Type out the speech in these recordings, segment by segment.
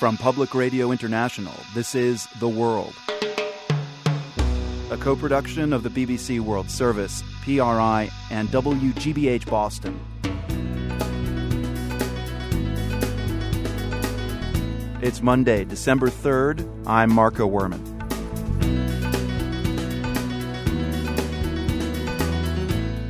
From Public Radio International, this is The World, a co production of the BBC World Service, PRI, and WGBH Boston. It's Monday, December 3rd. I'm Marco Werman.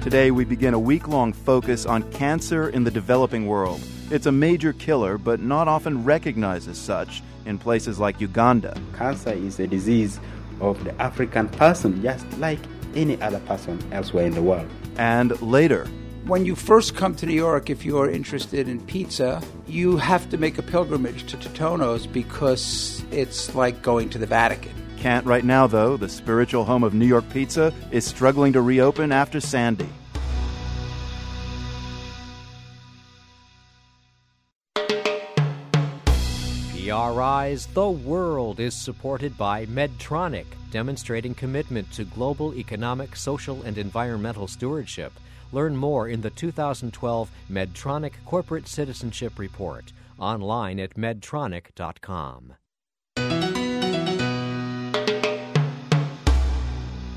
Today, we begin a week long focus on cancer in the developing world. It's a major killer, but not often recognized as such in places like Uganda. Cancer is a disease of the African person, just like any other person elsewhere in the world. And later, when you first come to New York, if you're interested in pizza, you have to make a pilgrimage to Totonno's because it's like going to the Vatican. Can't right now, though. The spiritual home of New York pizza is struggling to reopen after Sandy. PRI's The World is supported by Medtronic, demonstrating commitment to global economic, social, and environmental stewardship. Learn more in the 2012 Medtronic Corporate Citizenship Report, online at medtronic.com.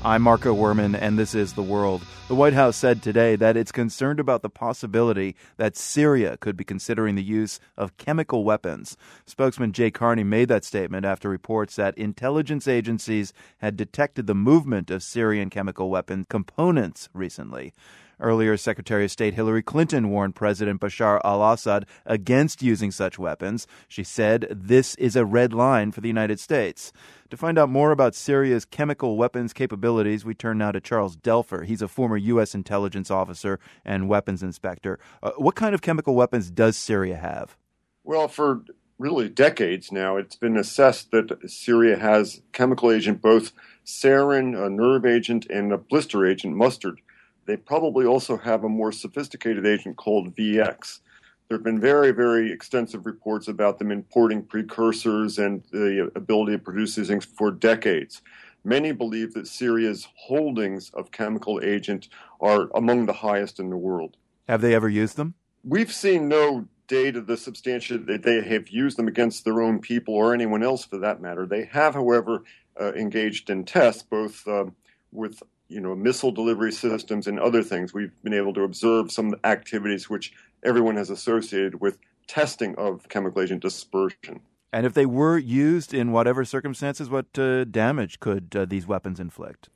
I'm Marco Werman, and this is The World. The White House said today that it's concerned about the possibility that Syria could be considering the use of chemical weapons. Spokesman Jay Carney made that statement after reports that intelligence agencies had detected the movement of Syrian chemical weapon components recently. Earlier, Secretary of State Hillary Clinton warned President Bashar al Assad against using such weapons. She said this is a red line for the United States. To find out more about Syria's chemical weapons capabilities, we turn now to Charles Duelfer. He's a former U.S. intelligence officer and weapons inspector. Uh, what kind of chemical weapons does Syria have? Well, for really decades now, it's been assessed that Syria has chemical agent, both sarin, a nerve agent, and a blister agent, mustard. They probably also have a more sophisticated agent called VX. There have been very, very extensive reports about them importing precursors and the ability to produce these things for decades. Many believe that Syria's holdings of chemical agent are among the highest in the world. Have they ever used them? We've seen no data to substantiate that they have used them against their own people or anyone else for that matter. They have, however, uh, engaged in tests both uh, with you know, missile delivery systems and other things, we've been able to observe some activities which everyone has associated with testing of chemical agent dispersion. And if they were used in whatever circumstances, what uh, damage could uh, these weapons inflict?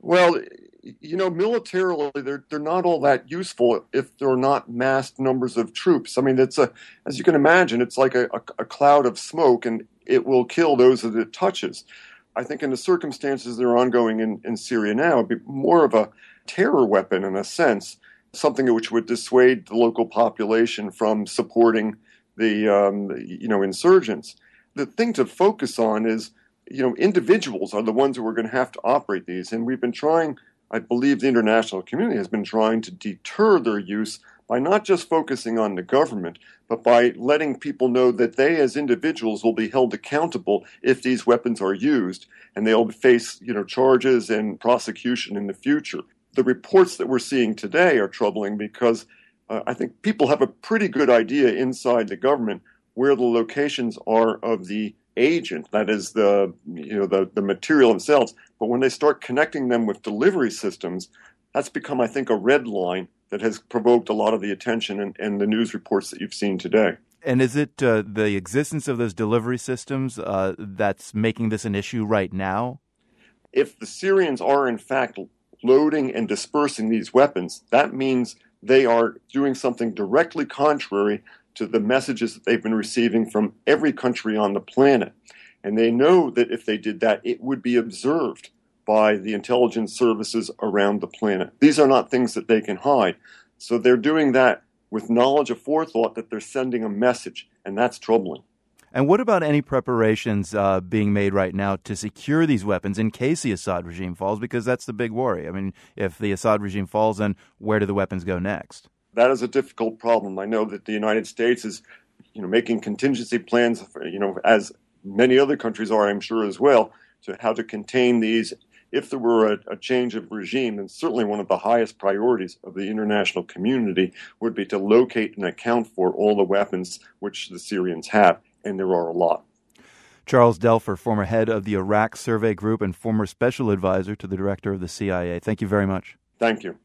Well, you know, militarily, they're they're not all that useful if they're not massed numbers of troops. I mean, it's a, as you can imagine, it's like a, a, a cloud of smoke, and it will kill those that it touches. I think in the circumstances that are ongoing in, in Syria now, it'd be more of a terror weapon in a sense, something which would dissuade the local population from supporting the um, you know insurgents. The thing to focus on is you know individuals are the ones who are going to have to operate these, and we've been trying. I believe the international community has been trying to deter their use by not just focusing on the government, but by letting people know that they as individuals will be held accountable if these weapons are used and they'll face, you know, charges and prosecution in the future. The reports that we're seeing today are troubling because uh, I think people have a pretty good idea inside the government where the locations are of the agent, that is the you know the, the material themselves. But when they start connecting them with delivery systems, that's become, I think, a red line that has provoked a lot of the attention and, and the news reports that you've seen today. And is it uh, the existence of those delivery systems uh, that's making this an issue right now? If the Syrians are in fact loading and dispersing these weapons, that means they are doing something directly contrary to the messages that they've been receiving from every country on the planet. And they know that if they did that, it would be observed by the intelligence services around the planet. These are not things that they can hide. So they're doing that with knowledge of forethought that they're sending a message, and that's troubling. And what about any preparations uh, being made right now to secure these weapons in case the Assad regime falls? Because that's the big worry. I mean, if the Assad regime falls, then where do the weapons go next? That is a difficult problem. I know that the United States is, you know, making contingency plans, for, you know, as many other countries are, I'm sure as well, to how to contain these if there were a, a, change of regime, then certainly one of the highest priorities of the international community would be to locate and account for all the weapons which the Syrians have. and there are a lot. Charles Duelfer, former head of the Iraq Survey Group and former special advisor to the director of the CIA. Thank you very much. Thank you.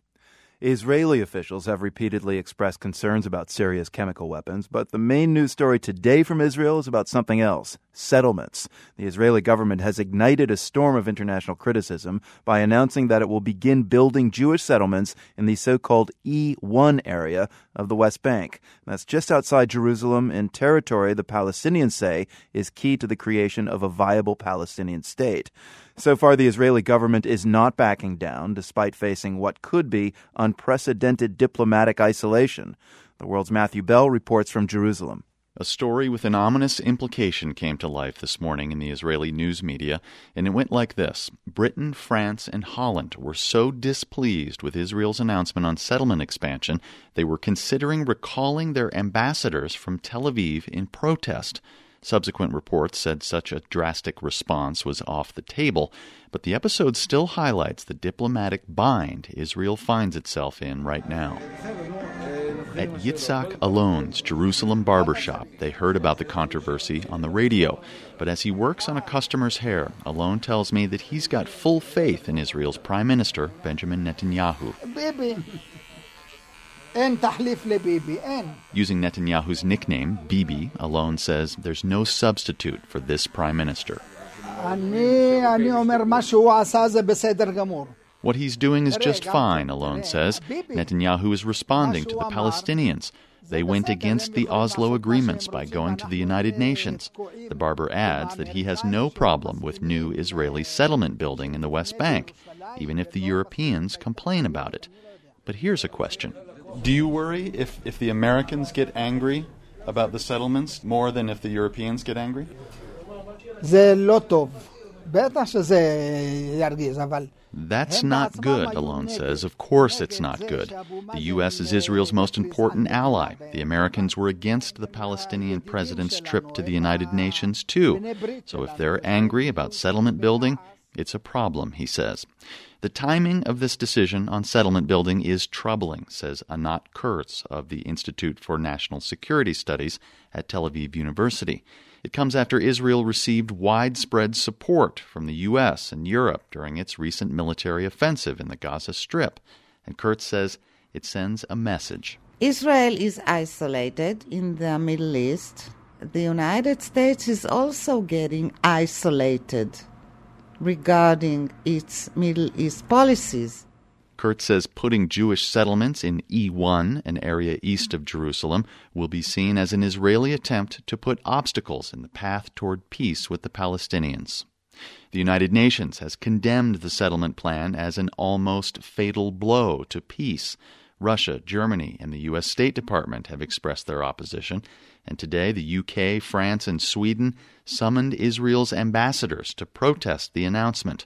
Israeli officials have repeatedly expressed concerns about Syria's chemical weapons, but the main news story today from Israel is about something else settlements. The Israeli government has ignited a storm of international criticism by announcing that it will begin building Jewish settlements in the so called E1 area of the West Bank. That's just outside Jerusalem in territory the Palestinians say is key to the creation of a viable Palestinian state. So far, the Israeli government is not backing down, despite facing what could be unprecedented diplomatic isolation. The world's Matthew Bell reports from Jerusalem. A story with an ominous implication came to life this morning in the Israeli news media, and it went like this Britain, France, and Holland were so displeased with Israel's announcement on settlement expansion, they were considering recalling their ambassadors from Tel Aviv in protest. Subsequent reports said such a drastic response was off the table, but the episode still highlights the diplomatic bind Israel finds itself in right now. At Yitzhak Alon's Jerusalem barbershop, they heard about the controversy on the radio. But as he works on a customer's hair, Alon tells me that he's got full faith in Israel's Prime Minister, Benjamin Netanyahu. Using Netanyahu's nickname, Bibi, Alon says there's no substitute for this prime minister. What he's doing is just fine, Alon says. Netanyahu is responding to the Palestinians. They went against the Oslo agreements by going to the United Nations. The barber adds that he has no problem with new Israeli settlement building in the West Bank, even if the Europeans complain about it. But here's a question do you worry if, if the Americans get angry about the settlements more than if the Europeans get angry? That's not good, Alon says. Of course it's not good. The U.S. is Israel's most important ally. The Americans were against the Palestinian president's trip to the United Nations, too. So if they're angry about settlement building, it's a problem, he says. The timing of this decision on settlement building is troubling, says Anat Kurz of the Institute for National Security Studies at Tel Aviv University. It comes after Israel received widespread support from the U.S. and Europe during its recent military offensive in the Gaza Strip. And Kurz says it sends a message. Israel is isolated in the Middle East. The United States is also getting isolated regarding its Middle East policies. Kurz says putting Jewish settlements in E1, an area east of Jerusalem, will be seen as an Israeli attempt to put obstacles in the path toward peace with the Palestinians. The United Nations has condemned the settlement plan as an almost fatal blow to peace. Russia, Germany, and the U.S. State Department have expressed their opposition, and today the UK, France, and Sweden summoned Israel's ambassadors to protest the announcement.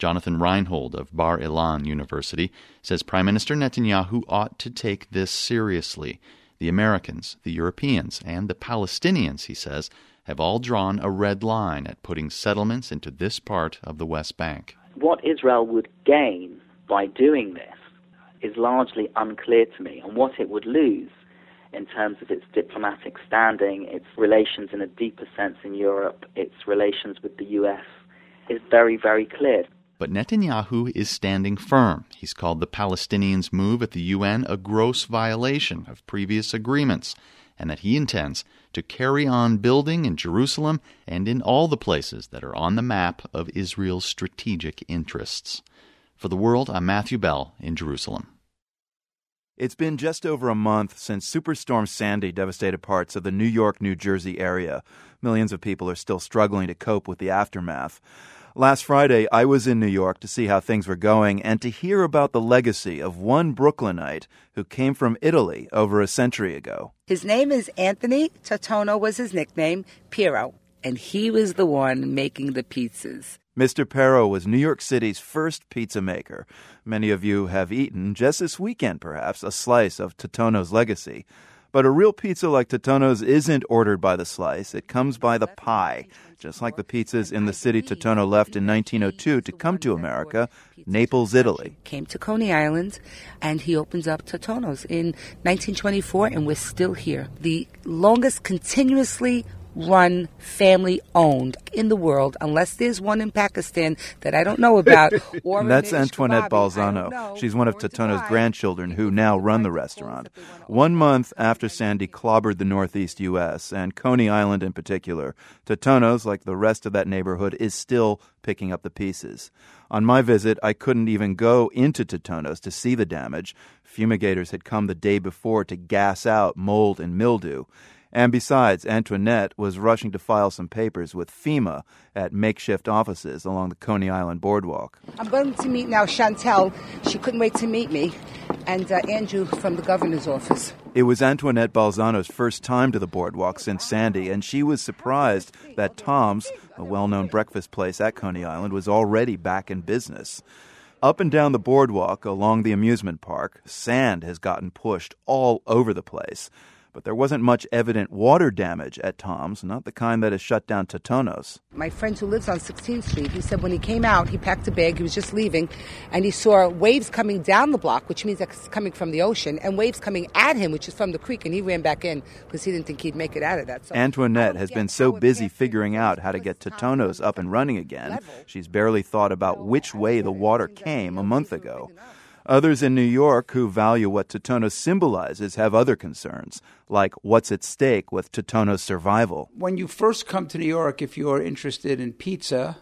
Jonathan Rynhold of Bar Ilan University says Prime Minister Netanyahu ought to take this seriously. The Americans, the Europeans, and the Palestinians, he says, have all drawn a red line at putting settlements into this part of the West Bank. What Israel would gain by doing this is largely unclear to me, and what it would lose in terms of its diplomatic standing, its relations in a deeper sense in Europe, its relations with the US, is very, very clear. But Netanyahu is standing firm. He's called the Palestinians' move at the UN a gross violation of previous agreements, and that he intends to carry on building in Jerusalem and in all the places that are on the map of Israel's strategic interests. For the world, I'm Matthew Bell in Jerusalem. It's been just over a month since Superstorm Sandy devastated parts of the New York, New Jersey area. Millions of people are still struggling to cope with the aftermath. Last Friday, I was in New York to see how things were going and to hear about the legacy of one Brooklynite who came from Italy over a century ago. His name is Anthony. Totonno was his nickname, Pero, and he was the one making the pizzas. Mr. Pero was New York City's first pizza maker. Many of you have eaten, just this weekend perhaps, a slice of Totonno's legacy. But a real pizza like Totonno's isn't ordered by the slice, it comes by the pie. Just like the pizzas in the city Totonno left in 1902 to come to America, Naples, Italy. Came to Coney Island and he opens up Totonno's in 1924 and we're still here. The longest continuously run, family owned in the world, unless there's one in Pakistan that I don't know about. or That's Antoinette Balzano. She's one of Totonno's grandchildren who now run the restaurant. One month after Sandy clobbered the Northeast U.S., and Coney Island in particular, Totonno's, like the rest of that neighborhood, is still picking up the pieces. On my visit, I couldn't even go into Totonno's to see the damage. Fumigators had come the day before to gas out mold and mildew. And besides, Antoinette was rushing to file some papers with FEMA at makeshift offices along the Coney Island boardwalk. I'm going to meet now Chantel. She couldn't wait to meet me, and uh, Andrew from the governor's office. It was Antoinette Balzano's first time to the boardwalk since Sandy, and she was surprised that Tom's, a well known breakfast place at Coney Island, was already back in business. Up and down the boardwalk along the amusement park, sand has gotten pushed all over the place but there wasn't much evident water damage at Tom's, not the kind that has shut down Totonno's. My friend who lives on 16th Street, he said when he came out, he packed a bag, he was just leaving, and he saw waves coming down the block, which means it's coming from the ocean, and waves coming at him, which is from the creek, and he ran back in because he didn't think he'd make it out of that. So Antoinette has oh, been so busy figuring out how to get Totonno's up and running again, she's barely thought about which way the water came a month ago. Others in New York who value what Totonno symbolizes have other concerns, like what's at stake with Totonno's survival. When you first come to New York, if you're interested in pizza,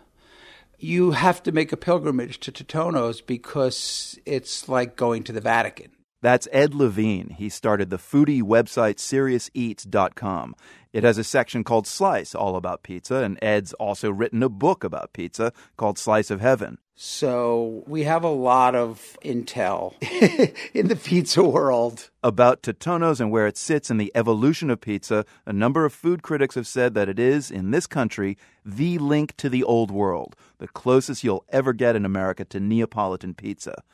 you have to make a pilgrimage to Totonno's because it's like going to the Vatican. That's Ed Levine. He started the foodie website SeriousEats.com. It has a section called Slice, all about pizza, and Ed's also written a book about pizza called Slice of Heaven. So we have a lot of intel in the pizza world. About Totono's and where it sits in the evolution of pizza, a number of food critics have said that it is, in this country, the link to the old world, the closest you'll ever get in America to Neapolitan pizza.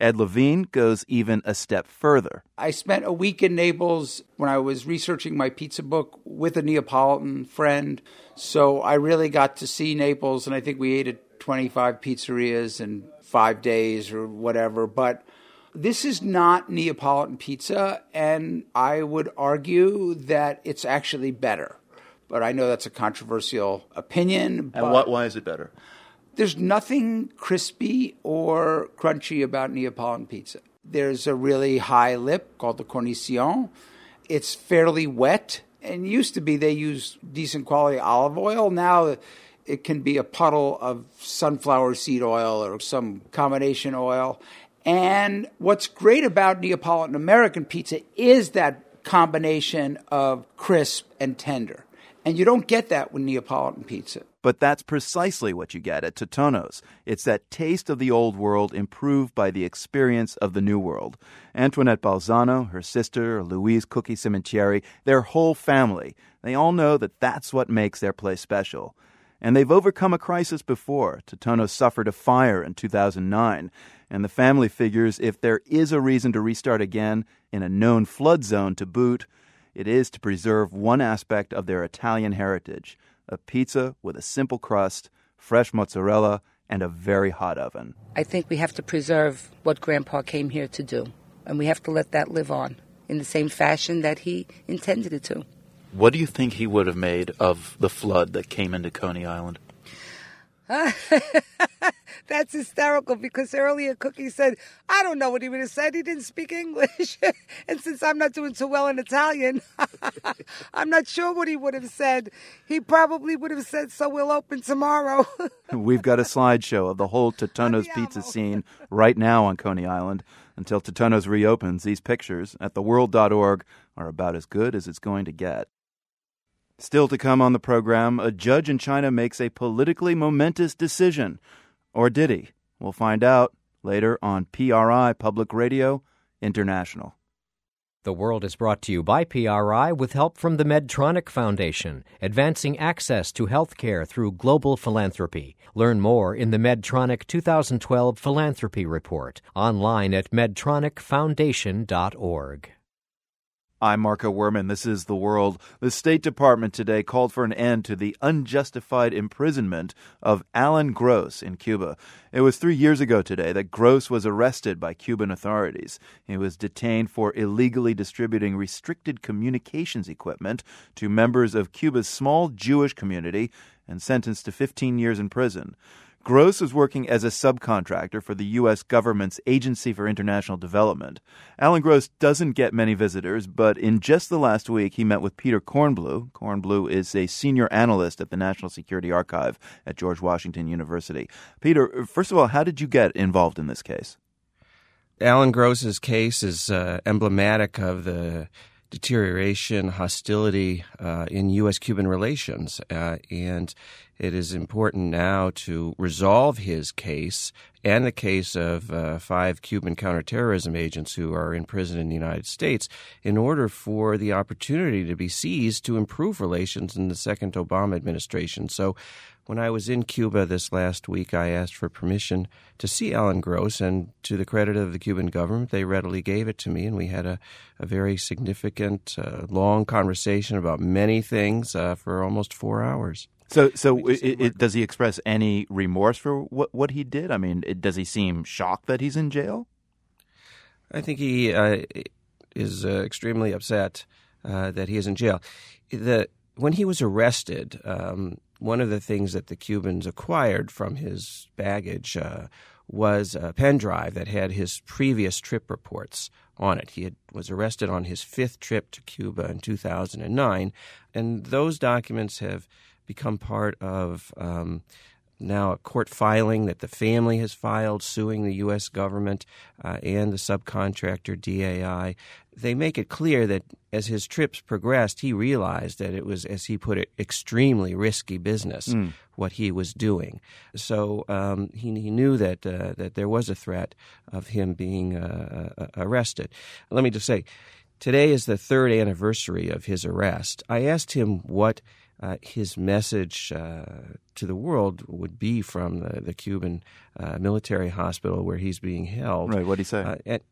Ed Levine goes even a step further. I spent a week in Naples when I was researching my pizza book with a Neapolitan friend. So I really got to see Naples, and I think we ate at 25 pizzerias in five days or whatever. But this is not Neapolitan pizza, and I would argue that it's actually better. But I know that's a controversial opinion. And what? Why is it better? There's nothing crispy or crunchy about Neapolitan pizza. There's a really high lip called the cornicione. It's fairly wet, and used to be they used decent quality olive oil. Now it can be a puddle of sunflower seed oil or some combination oil. And what's great about Neapolitan American pizza is that combination of crisp and tender. And you don't get that with Neapolitan pizza. But that's precisely what you get at Totonno's. It's that taste of the old world improved by the experience of the new world. Antoinette Balzano, her sister, Louise Cookie Ciminieri, their whole family, they all know that that's what makes their place special. And they've overcome a crisis before. Totonno suffered a fire in 2009, and the family figures if there is a reason to restart again in a known flood zone to boot, it is to preserve one aspect of their Italian heritage a pizza with a simple crust, fresh mozzarella, and a very hot oven. I think we have to preserve what Grandpa came here to do, and we have to let that live on in the same fashion that he intended it to. What do you think he would have made of the flood that came into Coney Island? That's hysterical because earlier Cookie said, I don't know what he would have said. He didn't speak English. and since I'm not doing so well in Italian, I'm not sure what he would have said. He probably would have said, So we'll open tomorrow. We've got a slideshow of the whole Totonno's pizza scene right now on Coney Island. Until Totonno's reopens, these pictures at theworld.org are about as good as it's going to get. Still to come on the program, a judge in China makes a politically momentous decision. Or did he? We'll find out later on PRI Public Radio International. The World is brought to you by PRI with help from the Medtronic Foundation, advancing access to healthcare through global philanthropy. Learn more in the Medtronic 2012 Philanthropy Report, online at medtronicfoundation.org. I'm Marco Werman. This is The World. The State Department today called for an end to the unjustified imprisonment of Alan Gross in Cuba. It was three years ago today that Gross was arrested by Cuban authorities. He was detained for illegally distributing restricted communications equipment to members of Cuba's small Jewish community and sentenced to 15 years in prison. Gross was working as a subcontractor for the U.S. government's Agency for International Development. Alan Gross doesn't get many visitors, but in just the last week, he met with Peter Kornbluh. Kornbluh is a senior analyst at the National Security Archive at George Washington University. Peter, first of all, how did you get involved in this case? Alan Gross's case is uh, emblematic of the deterioration, hostility uh, in U.S. Cuban relations. Uh, and it is important now to resolve his case and the case of uh, five Cuban counterterrorism agents who are in prison in the United States in order for the opportunity to be seized to improve relations in the second Obama administration. So when I was in Cuba this last week, I asked for permission to see Alan Gross, and to the credit of the Cuban government, they readily gave it to me, and we had a, a very significant, uh, long conversation about many things uh, for almost four hours. So, so it, it, does he express any remorse for what what he did? I mean, it, does he seem shocked that he's in jail? I think he uh, is uh, extremely upset uh, that he is in jail. The when he was arrested, um, one of the things that the Cubans acquired from his baggage uh, was a pen drive that had his previous trip reports on it. He had, was arrested on his fifth trip to Cuba in 2009, and those documents have become part of um, now a court filing that the family has filed suing the U.S. government uh, and the subcontractor DAI. They make it clear that as his trips progressed, he realized that it was, as he put it, extremely risky business mm. what he was doing. So um, he, he, knew that uh, that there was a threat of him being uh, uh arrested. Let me just say, today is the third anniversary of his arrest. I asked him what uh, his message uh, to the world would be from the, the Cuban uh, military hospital where he's being held. Right. What did he say? Uh, and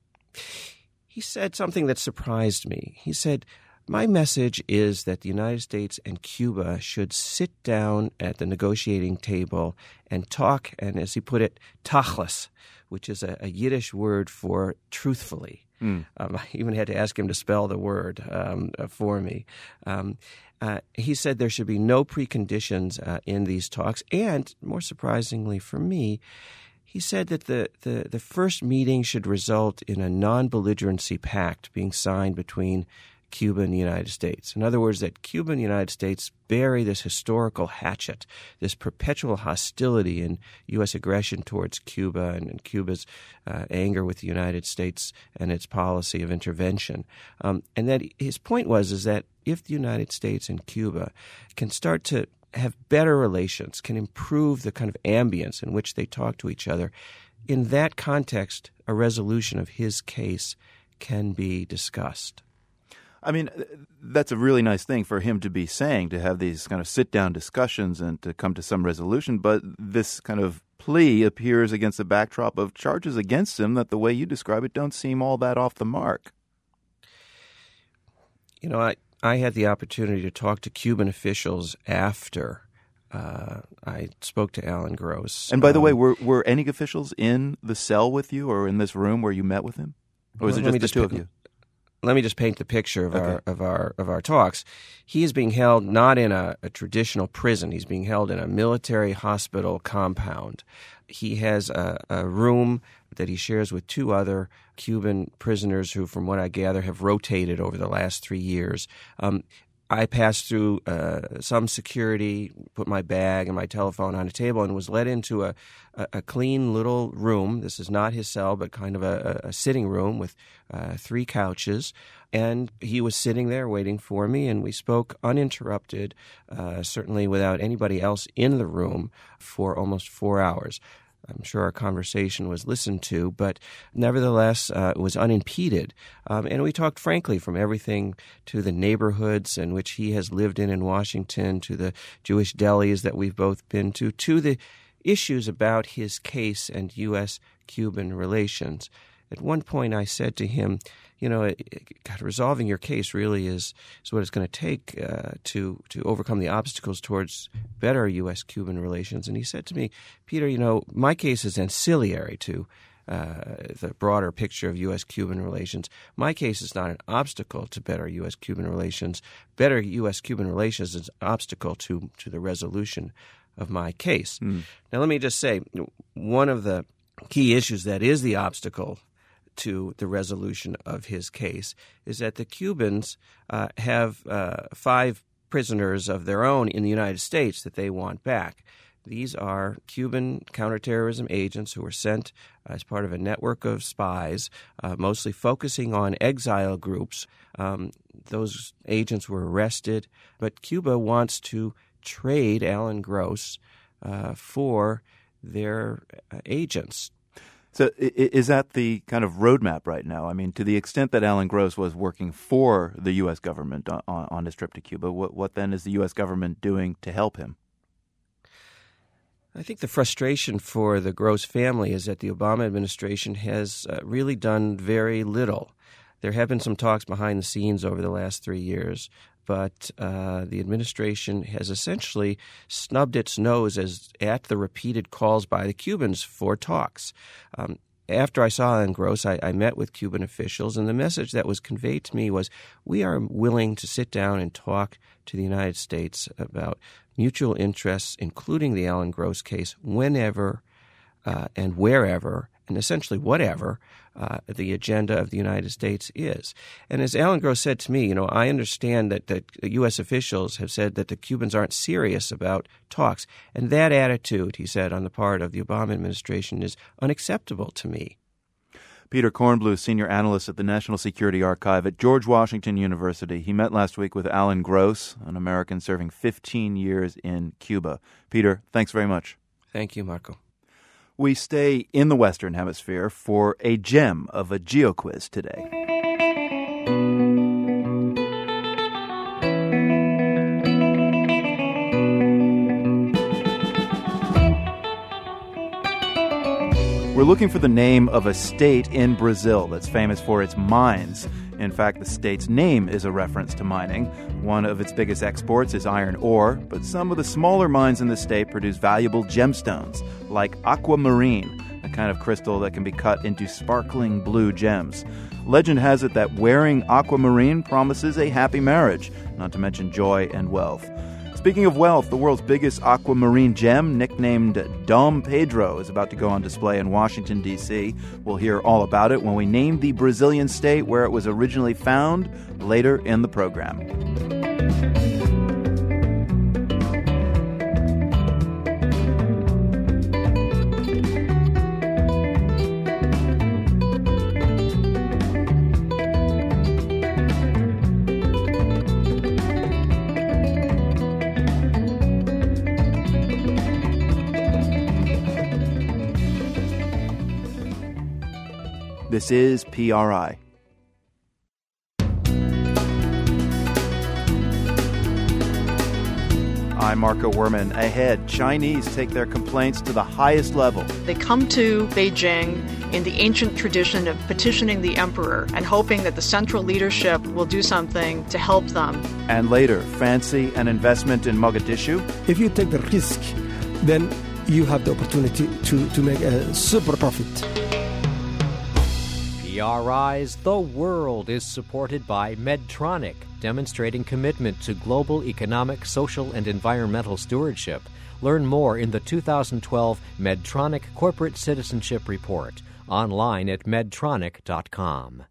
he said something that surprised me. He said, my message is that the United States and Cuba should sit down at the negotiating table and talk, and as he put it, tachlis, which is a, a Yiddish word for truthfully. Mm. Um, I even had to ask him to spell the word um, for me. Um, uh, he said there should be no preconditions uh, in these talks. And more surprisingly for me, he said that the, the, the first meeting should result in a non belligerency pact being signed between Cuba and the United States. In other words, that Cuba and the United States bury this historical hatchet, this perpetual hostility and U.S. aggression towards Cuba and, and Cuba's uh, anger with the United States and its policy of intervention. Um, and that his point was is that if the United States and Cuba can start to have better relations, can improve the kind of ambience in which they talk to each other, in that context, a resolution of his case can be discussed. I mean, that's a really nice thing for him to be saying, to have these kind of sit down discussions and to come to some resolution. But this kind of plea appears against the backdrop of charges against him that, the way you describe it, don't seem all that off the mark. You know, I, I had the opportunity to talk to Cuban officials after uh, I spoke to Alan Gross. And by the way, um, were were any officials in the cell with you or in this room where you met with him? Or was well, it just the just two of you? let me just paint the picture of okay. our of our of our talks. He is being held not in a, a, traditional prison. He's being held in a military hospital compound. He has a, a, room that he shares with two other Cuban prisoners who, from what I gather, have rotated over the last three years. Um, I passed through uh, some security, put my bag and my telephone on a table, and was led into a, a, clean little room. This is not his cell, but kind of a, a sitting room with uh, three couches. And he was sitting there waiting for me, and we spoke uninterrupted, uh, certainly without anybody else in the room, for almost four hours. I'm sure our conversation was listened to, but nevertheless, uh, it was unimpeded. Um, and we talked frankly from everything to the neighborhoods in which he has lived in in Washington, to the Jewish delis that we've both been to, to the issues about his case and U.S. Cuban relations. at one point I said to him, you know, God, resolving your case really is, is what it's going to take uh, to to overcome the obstacles towards better U.S.-Cuban relations. And he said to me, Peter, you know, my case is ancillary to uh, the broader picture of U.S. Cuban relations. My case is not an obstacle to better U.S. Cuban relations. Better U.S. Cuban relations is an obstacle to, to the resolution of my case. Mm. Now, let me just say one of the key issues that is the obstacle to the resolution of his case is that the Cubans uh, have uh, five prisoners of their own in the United States that they want back. These are Cuban counterterrorism agents who were sent as part of a network of spies, uh, mostly focusing on exile groups. Um, those agents were arrested, but Cuba wants to trade Alan Gross uh, for their uh, agents so is that the kind of roadmap right now? I mean, to the extent that Alan Gross was working for the U.S. government on, on his trip to Cuba, what, what then is the U.S. government doing to help him? I think the frustration for the Gross family is that the Obama administration has uh, really done very little. There have been some talks behind the scenes over the last three years but uh, the administration has essentially snubbed its nose as at the repeated calls by the Cubans for talks. Um, after I saw Alan Gross, I, I, met with Cuban officials, and the message that was conveyed to me was we are willing to sit down and talk to the United States about mutual interests, including the Alan Gross case, whenever uh, and wherever and essentially whatever uh, the agenda of the United States is. And as Alan Gross said to me, you know, I understand that, that U.S. officials have said that the Cubans aren't serious about talks. And that attitude, he said, on the part of the Obama administration is unacceptable to me. Peter Kornbluh, senior analyst at the National Security Archive at George Washington University. He met last week with Alan Gross, an American serving 15 years in Cuba. Peter, thanks very much. Thank you, Marco we stay in the Western Hemisphere for a gem of a GeoQuiz today. We're looking for the name of a state in Brazil that's famous for its mines. In fact, the state's name is a reference to mining. One of its biggest exports is iron ore, but some of the smaller mines in the state produce valuable gemstones, like aquamarine, a kind of crystal that can be cut into sparkling blue gems. Legend has it that wearing aquamarine promises a happy marriage, not to mention joy and wealth. Speaking of wealth, the world's biggest aquamarine gem, nicknamed Dom Pedro, is about to go on display in Washington, D.C. We'll hear all about it when we name the Brazilian state where it was originally found later in the program. This is PRI. I'm Marco Werman. Ahead, Chinese take their complaints to the highest level. They come to Beijing in the ancient tradition of petitioning the emperor and hoping that the central leadership will do something to help them. And later, fancy an investment in Mogadishu. If you take the risk, then you have the opportunity to, to make a super profit. PRI's The World is supported by Medtronic, demonstrating commitment to global economic, social, and environmental stewardship. Learn more in the 2012 Medtronic Corporate Citizenship Report, online at medtronic.com.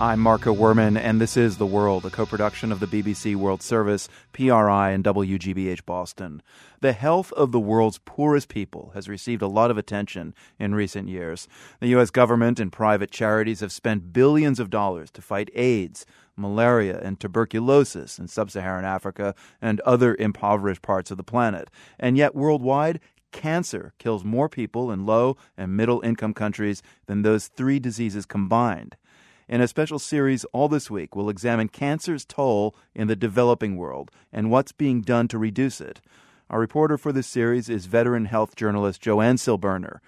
I'm Marco Werman, and this is The World, a co production of the BBC World Service, PRI, and WGBH Boston. The health of the world's poorest people has received a lot of attention in recent years. The U.S. government and private charities have spent billions of dollars to fight AIDS, malaria, and tuberculosis in sub Saharan Africa and other impoverished parts of the planet. And yet, worldwide, cancer kills more people in low and middle income countries than those three diseases combined. In a special series all this week, we'll examine cancer's toll in the developing world and what's being done to reduce it. Our reporter for this series is veteran health journalist Joanne Silberner.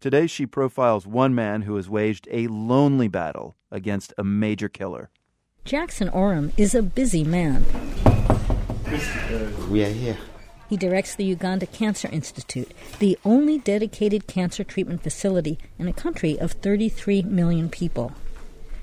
Today, she profiles one man who has waged a lonely battle against a major killer. Jackson Orem is a busy man. We are here. He directs the Uganda Cancer Institute, the only dedicated cancer treatment facility in a country of 33 million people.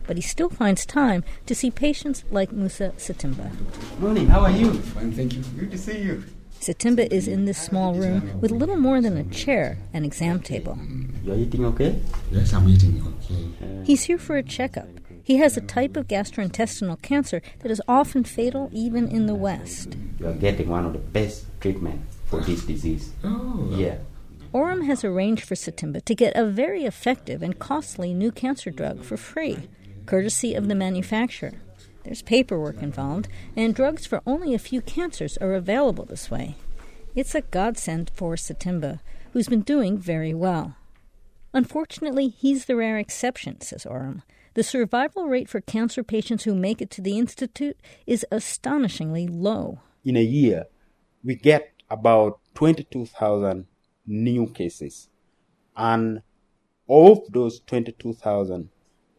But he still finds time to see patients like Musa Satimba. Morning, how are you? Fine, thank you. Good to see you. Satimba is in this small room with little more than a chair and exam table. You're eating okay? Yes, I'm eating okay. Uh, He's here for a checkup. He has a type of gastrointestinal cancer that is often fatal even in the West. You are getting one of the best treatments for this disease. Oh. Yeah. Orem has arranged for Satimba to get a very effective and costly new cancer drug for free, courtesy of the manufacturer. There's paperwork involved, and drugs for only a few cancers are available this way. It's a godsend for Satimba, who's been doing very well. Unfortunately, he's the rare exception, says Orem. The survival rate for cancer patients who make it to the Institute is astonishingly low. In a year, we get about 22,000 new cases. And of those 22,000,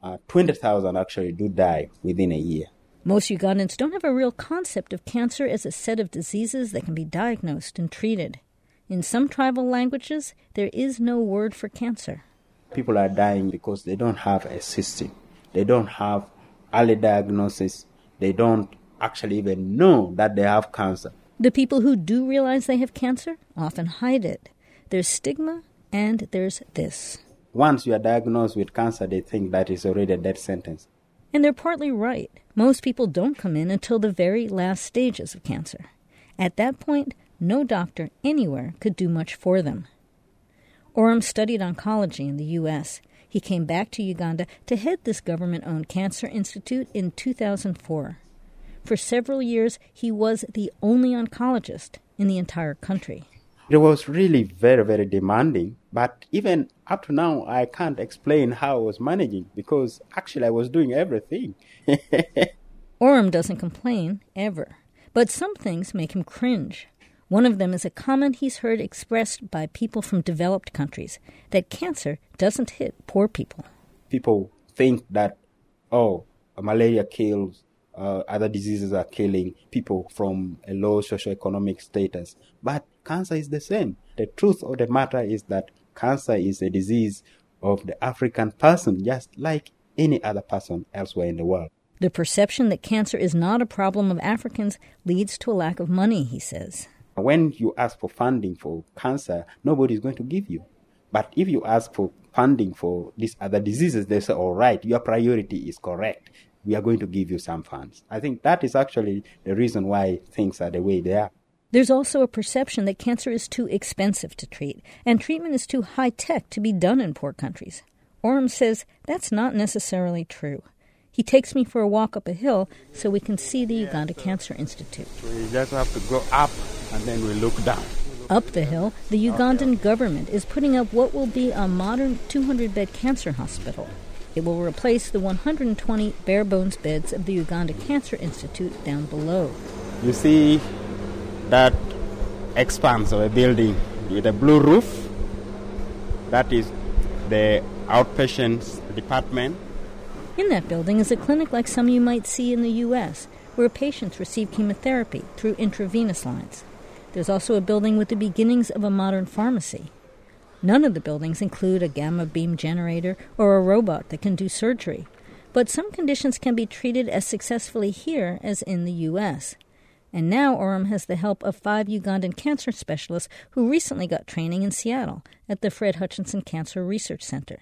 uh, 20,000 actually do die within a year. Most Ugandans don't have a real concept of cancer as a set of diseases that can be diagnosed and treated. In some tribal languages, there is no word for cancer. People are dying because they don't have a system. They don't have early diagnosis. They don't actually even know that they have cancer. The people who do realize they have cancer often hide it. There's stigma and there's this. Once you are diagnosed with cancer, they think that is already a death sentence. And they're partly right. Most people don't come in until the very last stages of cancer. At that point, no doctor anywhere could do much for them. Orem studied oncology in the U.S. He came back to Uganda to head this government owned cancer institute in 2004. For several years, he was the only oncologist in the entire country. It was really very, very demanding. But even up to now, I can't explain how I was managing because actually I was doing everything. Orem doesn't complain, ever. But some things make him cringe. One of them is a comment he's heard expressed by people from developed countries that cancer doesn't hit poor people. People think that, oh, malaria kills, uh, other diseases are killing people from a low socioeconomic status. But cancer is the same. The truth of the matter is that cancer is a disease of the African person, just like any other person elsewhere in the world. The perception that cancer is not a problem of Africans leads to a lack of money, he says. When you ask for funding for cancer, nobody is going to give you. But if you ask for funding for these other diseases, they say, all right, your priority is correct. We are going to give you some funds. I think that is actually the reason why things are the way they are. There's also a perception that cancer is too expensive to treat, and treatment is too high tech to be done in poor countries. Orem says that's not necessarily true. He takes me for a walk up a hill so we can see the Uganda Cancer Institute. We just have to go up and then we look down. Up the hill, the Ugandan government is putting up what will be a modern 200 bed cancer hospital. It will replace the 120 bare bones beds of the Uganda Cancer Institute down below. You see that expanse of a building with a blue roof? That is the outpatients department. In that building is a clinic like some you might see in the U.S., where patients receive chemotherapy through intravenous lines. There's also a building with the beginnings of a modern pharmacy. None of the buildings include a gamma beam generator or a robot that can do surgery, but some conditions can be treated as successfully here as in the U.S. And now Orem has the help of five Ugandan cancer specialists who recently got training in Seattle at the Fred Hutchinson Cancer Research Center.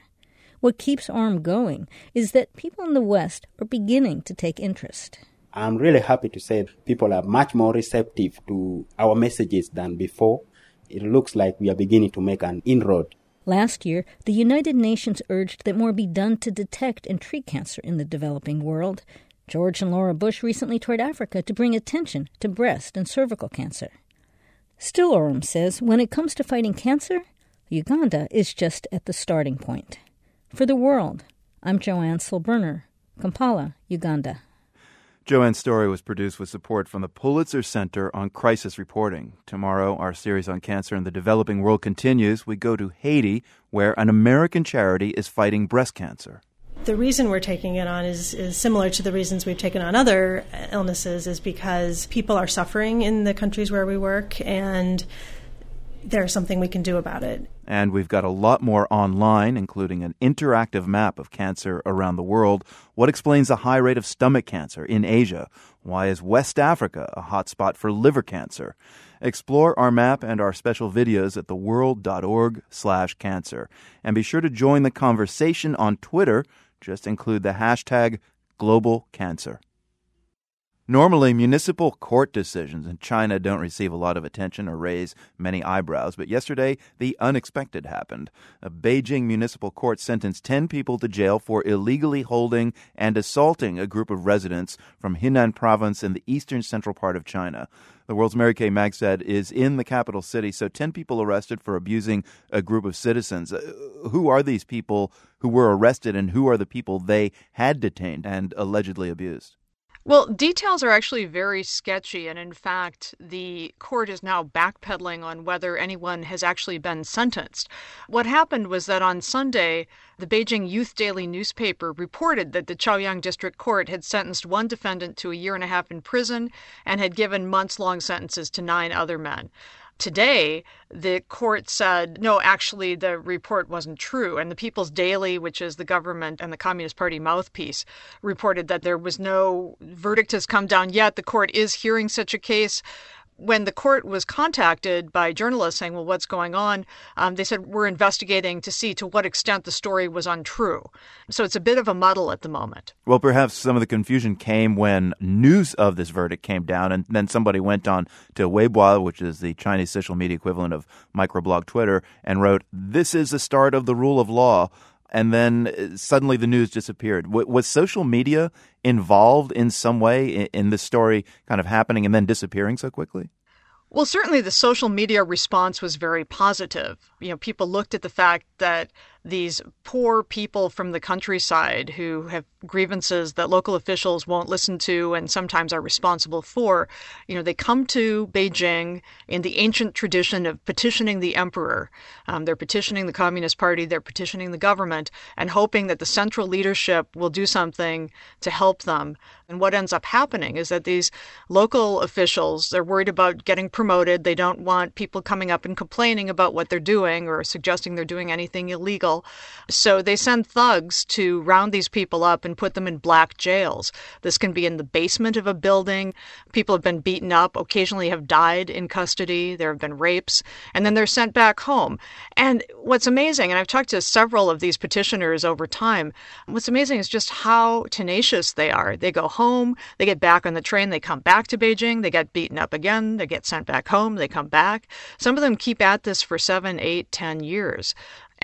What keeps Orem going is that people in the West are beginning to take interest. I'm really happy to say people are much more receptive to our messages than before. It looks like we are beginning to make an inroad. Last year, the United Nations urged that more be done to detect and treat cancer in the developing world. George and Laura Bush recently toured Africa to bring attention to breast and cervical cancer. Still, Orem says, when it comes to fighting cancer, Uganda is just at the starting point. For the world, I'm Joanne Silberner, Kampala, Uganda. Joanne's story was produced with support from the Pulitzer Center on Crisis Reporting. Tomorrow, our series on cancer in the developing world continues. We go to Haiti, where an American charity is fighting breast cancer. The reason we're taking it on is, is similar to the reasons we've taken on other illnesses, is because people are suffering in the countries where we work, and there's something we can do about it. And we've got a lot more online, including an interactive map of cancer around the world. What explains the high rate of stomach cancer in Asia? Why is West Africa a hotspot for liver cancer? Explore our map and our special videos at theworld.org slash cancer. And be sure to join the conversation on Twitter. Just include the hashtag global cancer. Normally, municipal court decisions in China don't receive a lot of attention or raise many eyebrows, but yesterday the unexpected happened. A Beijing municipal court sentenced 10 people to jail for illegally holding and assaulting a group of residents from Henan province in the eastern central part of China. The world's Mary Kay Magistad, is in the capital city, so 10 people arrested for abusing a group of citizens. Uh, who are these people who were arrested, and who are the people they had detained and allegedly abused? Well, details are actually very sketchy, and in fact, the court is now backpedaling on whether anyone has actually been sentenced. What happened was that on Sunday, the Beijing Youth Daily newspaper reported that the Chaoyang District Court had sentenced one defendant to a year and a half in prison and had given months long sentences to nine other men. Today, the court said, no, actually, the report wasn't true. And the People's Daily, which is the government and the Communist Party mouthpiece, reported that there was no verdict has come down yet. The court is hearing such a case when the court was contacted by journalists saying, Well, what's going on? Um, they said, We're investigating to see to what extent the story was untrue. So it's a bit of a muddle at the moment. Well, perhaps some of the confusion came when news of this verdict came down, and then somebody went on to Weibo, which is the Chinese social media equivalent of microblog Twitter, and wrote, This is the start of the rule of law and then uh, suddenly the news disappeared. was social media involved in some way in, in this story kind of happening and then disappearing so quickly? Well, certainly the social media response was very positive. You know, people looked at the fact that these poor people from the countryside who have grievances that local officials won't listen to and sometimes are responsible for, you know, they come to Beijing in the ancient tradition of petitioning the emperor. Um, they're petitioning the Communist Party, they're petitioning the government, and hoping that the central leadership will do something to help them. And what ends up happening is that these local officials, they're worried about getting promoted. They don't want people coming up and complaining about what they're doing or suggesting they're doing anything illegal. So they send thugs to round these people up and put them in black jails. This can be in the basement of a building. People have been beaten up, occasionally have died in custody. There have been rapes, and then they're sent back home. And what's amazing, and I've talked to several of these petitioners over time, what's amazing is just how tenacious they are. They go home, they get back on the train, they come back to Beijing, they get beaten up again, they get sent back home, they come back. Some of them keep at this for seven, eight, ten years.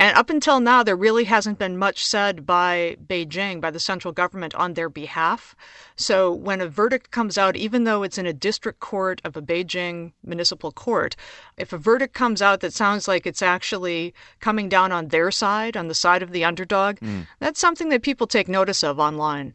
And up until now, there really hasn't been much said by Beijing, by the central government, on their behalf. So when a verdict comes out, even though it's in a district court of a Beijing municipal court, if a verdict comes out that sounds like it's actually coming down on their side, on the side of the underdog, mm. that's something that people take notice of online.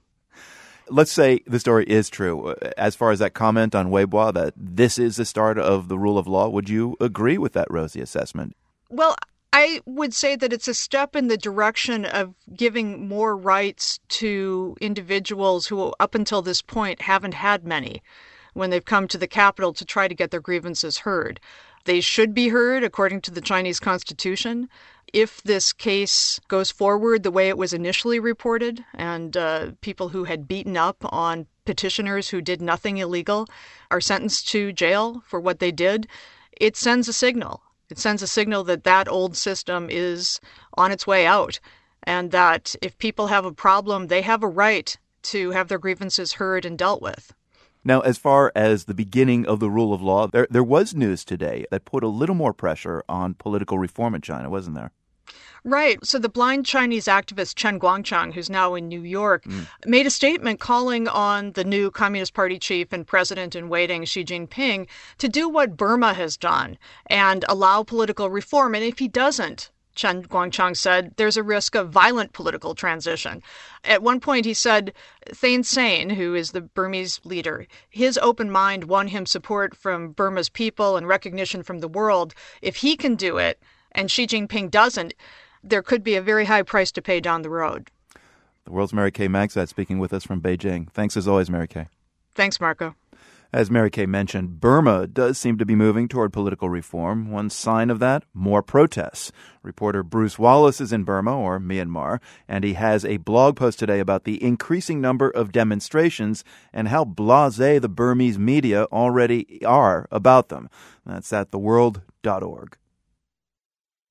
Let's say the story is true. As far as that comment on Weibo that this is the start of the rule of law, would you agree with that rosy assessment? Well, I would say that it's a step in the direction of giving more rights to individuals who, up until this point, haven't had many when they've come to the capital to try to get their grievances heard. They should be heard according to the Chinese constitution. If this case goes forward the way it was initially reported, and uh, people who had beaten up on petitioners who did nothing illegal are sentenced to jail for what they did, it sends a signal it sends a signal that that old system is on its way out, and that if people have a problem, they have a right to have their grievances heard and dealt with. Now, as far as the beginning of the rule of law, there, there was news today that put a little more pressure on political reform in China, wasn't there? Right. So the blind Chinese activist Chen Guangcheng, who's now in New York, mm. made a statement calling on the new Communist Party chief and president in waiting, Xi Jinping, to do what Burma has done and allow political reform. And if he doesn't, Chen Guangcheng said there's a risk of violent political transition. At one point, he said Thein Sein, who is the Burmese leader, his open mind won him support from Burma's people and recognition from the world. If he can do it and Xi Jinping doesn't, there could be a very high price to pay down the road. The world's Mary Kay Magistad speaking with us from Beijing. Thanks as always, Mary Kay. Thanks, Marco. As Mary Kay mentioned, Burma does seem to be moving toward political reform. One sign of that, more protests. Reporter Bruce Wallace is in Burma, or Myanmar, and he has a blog post today about the increasing number of demonstrations and how blasé the Burmese media already are about them. That's at theworld.org.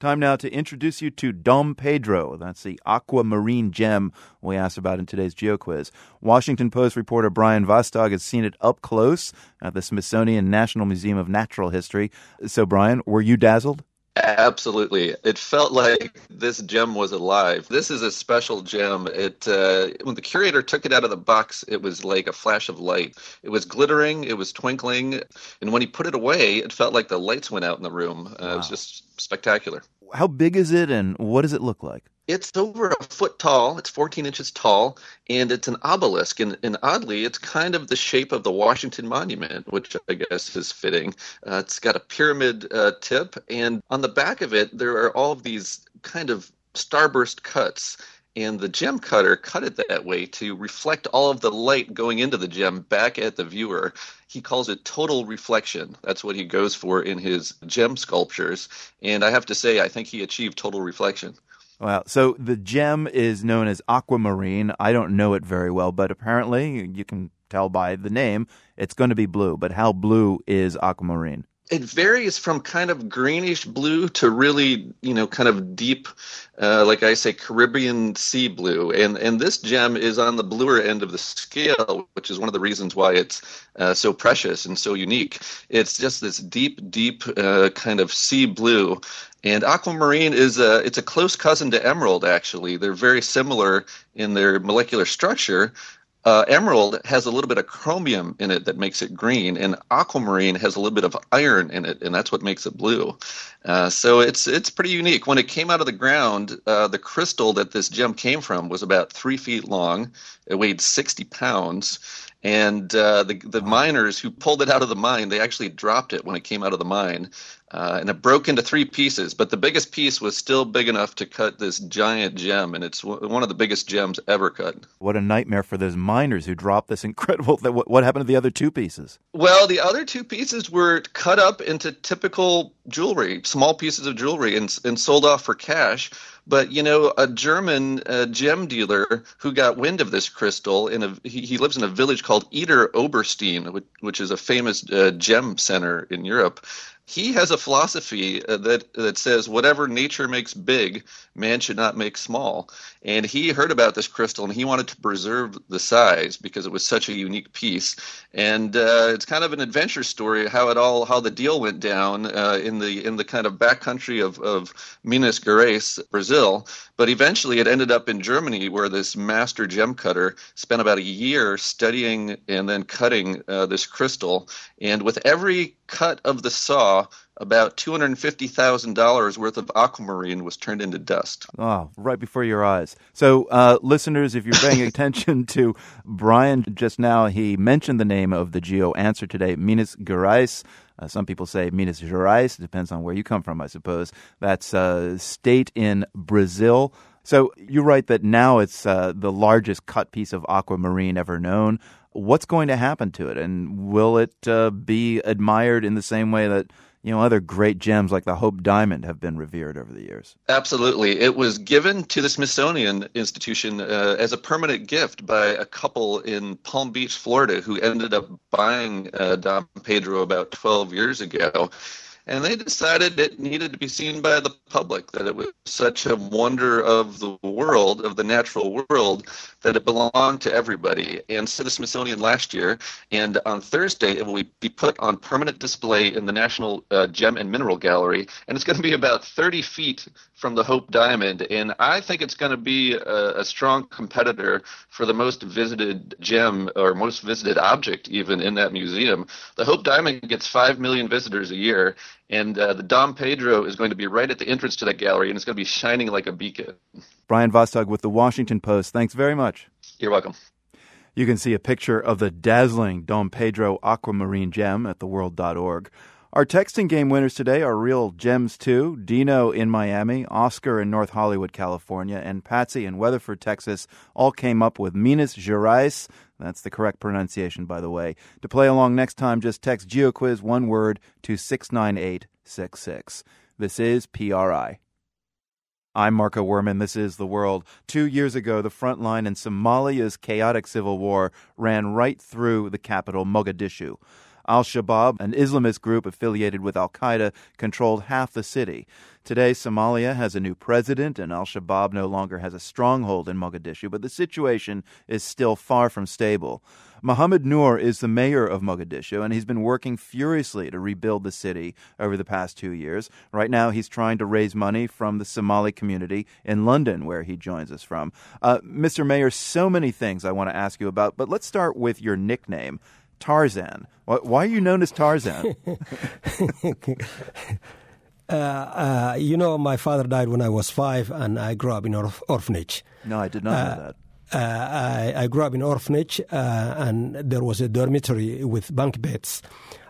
Time now to introduce you to Dom Pedro. That's the aquamarine gem we asked about in today's GeoQuiz. Washington Post reporter Brian Vastag has seen it up close at the Smithsonian National Museum of Natural History. So, Brian, were you dazzled? Absolutely. It felt like this gem was alive. This is a special gem. It uh, when the curator took it out of the box, it was like a flash of light. It was glittering, it was twinkling, and when he put it away, it felt like the lights went out in the room. Uh, wow. It was just spectacular. How big is it and what does it look like? It's over a foot tall. It's 14 inches tall, and it's an obelisk. And, and oddly, it's kind of the shape of the Washington Monument, which I guess is fitting. Uh, it's got a pyramid uh, tip, and on the back of it, there are all of these kind of starburst cuts and the gem cutter cut it that way to reflect all of the light going into the gem back at the viewer. He calls it total reflection. That's what he goes for in his gem sculptures. And I have to say, I think he achieved total reflection. Wow. So the gem is known as aquamarine. I don't know it very well, but apparently you can tell by the name it's going to be blue. But how blue is aquamarine? it varies from kind of greenish blue to really, you know, kind of deep, uh, like I say, Caribbean sea blue. And and this gem is on the bluer end of the scale, which is one of the reasons why it's uh, so precious and so unique. It's just this deep, deep uh, kind of sea blue. And aquamarine is a it's a close cousin to emerald. Actually, they're very similar in their molecular structure, uh, emerald has a little bit of chromium in it that makes it green, and aquamarine has a little bit of iron in it, and that's what makes it blue. Uh, so it's it's pretty unique. When it came out of the ground, uh, the crystal that this gem came from was about three feet long. It weighed sixty pounds, and uh, the the miners who pulled it out of the mine, they actually dropped it when it came out of the mine, uh, and it broke into three pieces. But the biggest piece was still big enough to cut this giant gem, and it's w- one of the biggest gems ever cut. What a nightmare for those miners who dropped this incredible. Th- what happened to the other two pieces? Well, the other two pieces were cut up into typical jewelry, small pieces of jewelry, and, and sold off for cash. But you know, a German uh, gem dealer who got wind of this crystal in a he, he lives in a village called Idar Oberstein, which, which is a famous uh, gem center in Europe he has a philosophy uh, that that says whatever nature makes big, man should not make small. And he heard about this crystal and he wanted to preserve the size because it was such a unique piece. And uh, it's kind of an adventure story how it all how the deal went down uh, in the in the kind of backcountry of of Minas Gerais, Brazil. But eventually, it ended up in Germany, where this master gem cutter spent about a year studying and then cutting uh, this crystal. And with every cut of the saw, about $250,000 worth of aquamarine was turned into dust. Oh, right before your eyes. So, uh, listeners, if you're paying attention to Brian just now, he mentioned the name of the geo answer today, Minas Gerais. Uh, some people say Minas Gerais. It Depends on where you come from, I suppose. That's a state in Brazil. So you write that now it's uh, the largest cut piece of aquamarine ever known. What's going to happen to it, and will it uh, be admired in the same way that you know, other great gems like the Hope Diamond have been revered over the years. Absolutely. It was given to the Smithsonian Institution uh, as a permanent gift by a couple in Palm Beach, Florida, who ended up buying uh, Pedro about 12 years ago and they decided it needed to be seen by the public that it was such a wonder of the world of the natural world that it belonged to everybody. And so the smithsonian last year and on thursday it will be put on permanent display in the national uh, gem and mineral gallery. And it's going to be about 30 feet from the hope diamond. And i think it's going to be a, a strong competitor for the most visited gem or most visited object even in that museum. The hope diamond gets 5 million visitors a year And uh, the Dom Pedro is going to be right at the entrance to that gallery, and it's going to be shining like a beacon. Brian Vastag with the Washington Post. Thanks very much. You're welcome. You can see a picture of the dazzling Dom Pedro aquamarine gem at theworld.org. Our texting game winners today are real gems too. Dino in Miami, Oscar in North Hollywood, California, and Patsy in Weatherford, Texas all came up with Minas Gerais. That's the correct pronunciation, by the way. To play along next time, just text GeoQuiz one word to 69866. This is PRI. I'm Marco Werman. This is The World. Two years ago, the front line in Somalia's chaotic civil war ran right through the capital, Mogadishu. Al Shabaab, an Islamist group affiliated with Al Qaeda, controlled half the city. Today, Somalia has a new president, and Al Shabaab no longer has a stronghold in Mogadishu, but the situation is still far from stable. Mohammed Noor is the mayor of Mogadishu, and he's been working furiously to rebuild the city over the past two years. Right now, he's trying to raise money from the Somali community in London, where he joins us from. Uh, Mr. Mayor, so many things I want to ask you about, but let's start with your nickname. Tarzan. Why are you known as Tarzan? uh, uh, you know, my father died when I was five, and I grew up in an orphanage. No, I did not know that. Uh, I, I, grew up in orphanage, uh, and there was a dormitory with bunk beds.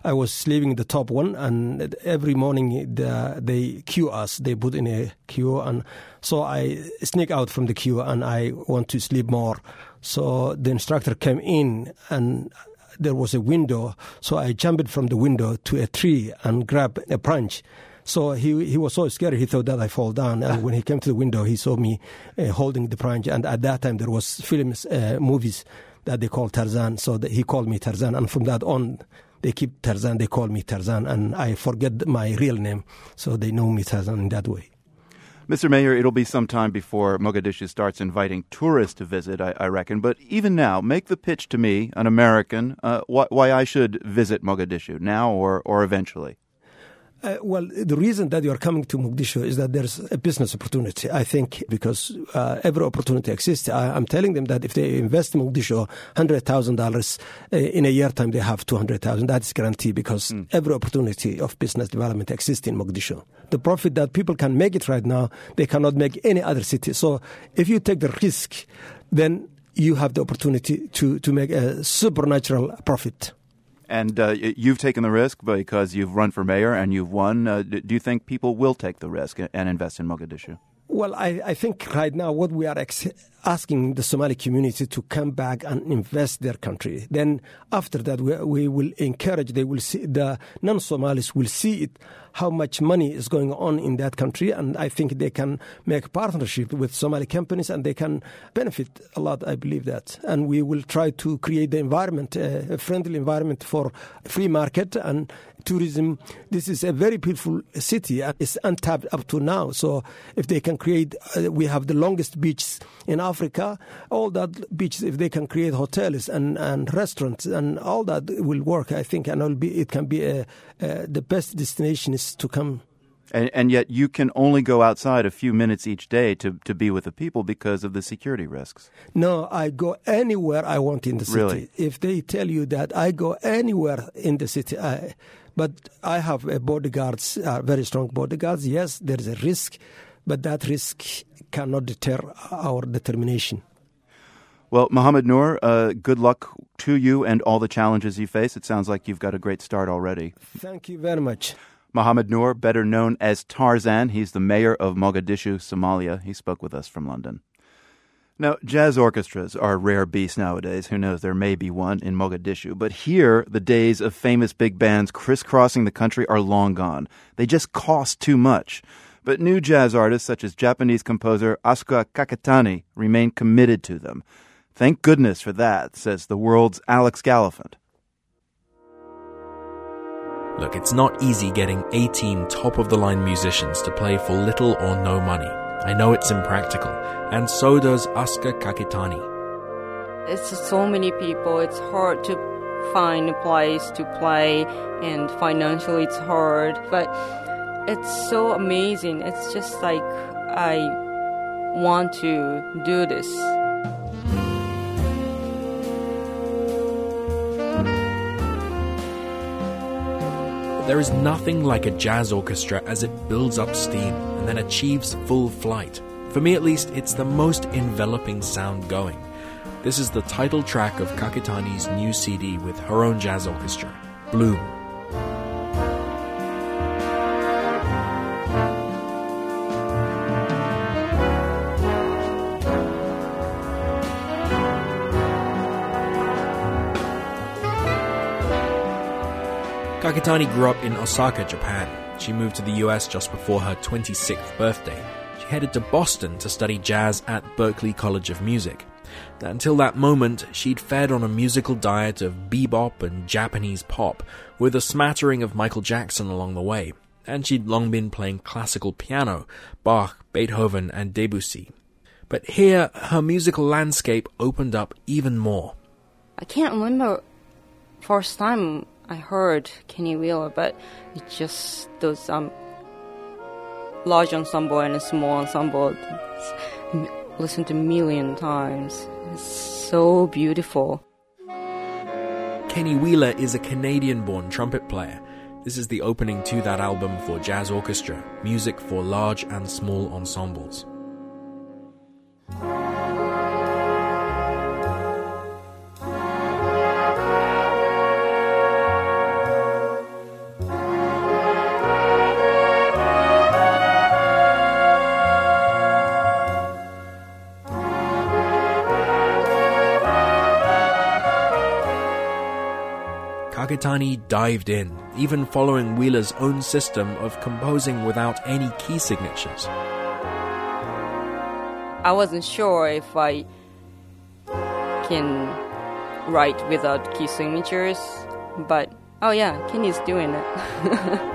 I was sleeping in the top one, and every morning the, they queue us. They put in a queue, and so I sneak out from the queue, and I want to sleep more. So the instructor came in, and there was a window, so I jumped from the window to a tree and grabbed a branch. So he he was so scared he thought that I fall down. And when he came to the window, he saw me uh, holding the branch. And at that time, there was films, uh, movies that they called Tarzan. So he called me Tarzan. And from that on, they keep Tarzan. They call me Tarzan, and I forget my real name, so they know me Tarzan in that way. Mr. Mayor, it'll be some time before Mogadishu starts inviting tourists to visit, I, I reckon. But even now, make the pitch to me, an American, uh, wh- why I should visit Mogadishu now or, or eventually. Uh, well, the reason that you are coming to Mogadishu is that there's a business opportunity. I think because uh, every opportunity exists. I, am telling them that if they invest in Mogadishu, hundred thousand uh, dollars in a year time, they have two hundred thousand. That's guaranteed because mm. every opportunity of business development exists in Mogadishu. The profit that people can make it right now, they cannot make any other city. So if you take the risk, then you have the opportunity to to make a supernatural profit. And uh, you've taken the risk because you've run for mayor and you've won. Uh, do you think people will take the risk and invest in Mogadishu? Well, I, I think right now what we are ex- asking the Somali community to come back and invest their country. Then after that, we, we will encourage. They will see the non-Somalis will see it how much money is going on in that country, and I think they can make partnership with Somali companies and they can benefit a lot. I believe that, and we will try to create the environment, a friendly environment for free market and tourism. This is a very beautiful city it's untapped up to now. So if they can create, uh, we have the longest beaches in Africa. All that beaches, if they can create hotels and, and restaurants and all that will work, I think, and be, it can be a, uh, the best destination is to come. And, and, yet you can only go outside a few minutes each day to, to be with the people because of the security risks. No, I go anywhere I want in the city. Really? If they tell you that I go anywhere in the city, I, but I have a bodyguards, uh, very strong bodyguards. Yes, there is a risk, but that risk cannot deter our determination. Well, Mohammed Noor, uh, good luck to you and all the challenges you face. It sounds like you've got a great start already. Thank you very much. Mohammed Noor, better known as Tarzan, he's the mayor of Mogadishu, Somalia. He spoke with us from London. Now, jazz orchestras are rare beasts nowadays. Who knows? There may be one in Mogadishu. But here, the days of famous big bands crisscrossing the country are long gone. They just cost too much. But new jazz artists, such as Japanese composer Asuka Kakitani, remain committed to them. Thank goodness for that, says the world's Alex Gallafent. Look, it's not easy getting 18 top of the line musicians to play for little or no money. I know it's impractical, and so does Asuka Kakitani. It's so many people, it's hard to find a place to play, and financially it's hard, but it's so amazing. It's just like I want to do this. There is nothing like a jazz orchestra as it builds up steam and then achieves full flight. For me at least, it's the most enveloping sound going. This is the title track of Kakitani's new CD with her own jazz orchestra, Bloom. Kakitani grew up in Osaka, Japan. She moved to the US just before her 26th birthday. She headed to Boston to study jazz at Berklee College of Music. Until that moment, she'd fed on a musical diet of bebop and Japanese pop, with a smattering of Michael Jackson along the way, and she'd long been playing classical piano, Bach, Beethoven, and Debussy. But here, her musical landscape opened up even more. I can't remember first time I heard Kenny Wheeler, but it's just those um, large ensemble and a small ensemble. Listen to a million times. It's so beautiful. Kenny Wheeler is a Canadian born trumpet player. This is the opening to that album for jazz orchestra, music for large and small ensembles. Kakitani dived in, even following Wheeler's own system of composing without any key signatures. I wasn't sure if I can write without key signatures, but oh yeah, Kenny's doing it.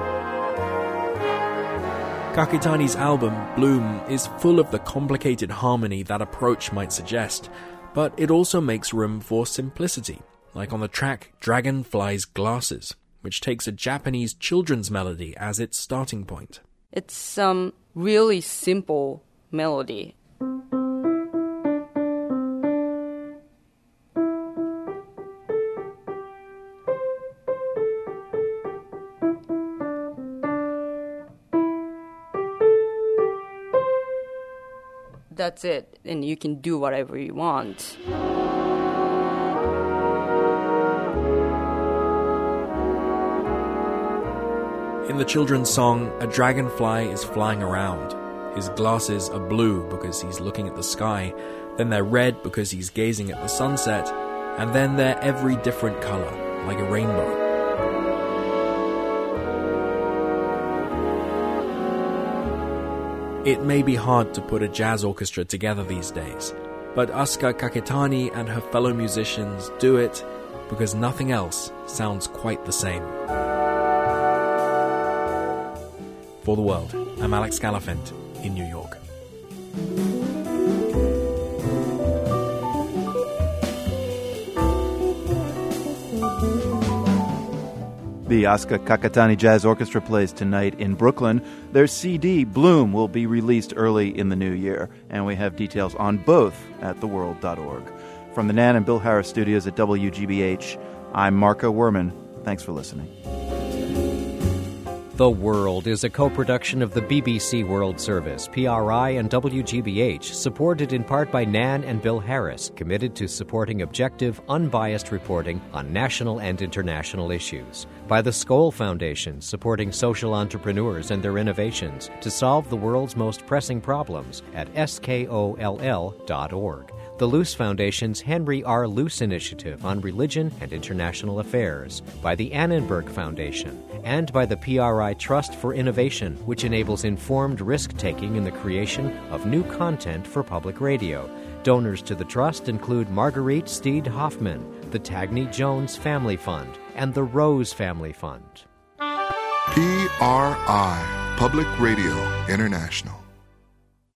Kakitani's album, Bloom, is full of the complicated harmony that approach might suggest, but it also makes room for simplicity like on the track Dragonfly's Glasses, which takes a Japanese children's melody as its starting point. It's some really simple melody. That's it, and you can do whatever you want. In the children's song, a dragonfly is flying around. His glasses are blue because he's looking at the sky, then they're red because he's gazing at the sunset, and then they're every different color, like a rainbow. It may be hard to put a jazz orchestra together these days, but Asuka Kakitani and her fellow musicians do it because nothing else sounds quite the same. For the World, I'm Alex Gallafent in New York. The Asuka Kakitani Jazz Orchestra plays tonight in Brooklyn. Their CD, Bloom, will be released early in the new year, and we have details on both at theworld.org. From the Nan and Bill Harris studios at WGBH, I'm Marco Werman. Thanks for listening. The World is a co production of the BBC World Service, PRI, and WGBH, supported in part by Nan and Bill Harris, committed to supporting objective, unbiased reporting on national and international issues. By the Skoll Foundation, supporting social entrepreneurs and their innovations to solve the world's most pressing problems at skoll.org the Luce Foundation's Henry R. Luce Initiative on Religion and International Affairs, by the Annenberg Foundation, and by the PRI Trust for Innovation, which enables informed risk taking in the creation of new content for public radio. Donors to the Trust include Marguerite Steed Hoffman, the Tagney Jones Family Fund, and the Rose Family Fund. PRI, Public Radio International.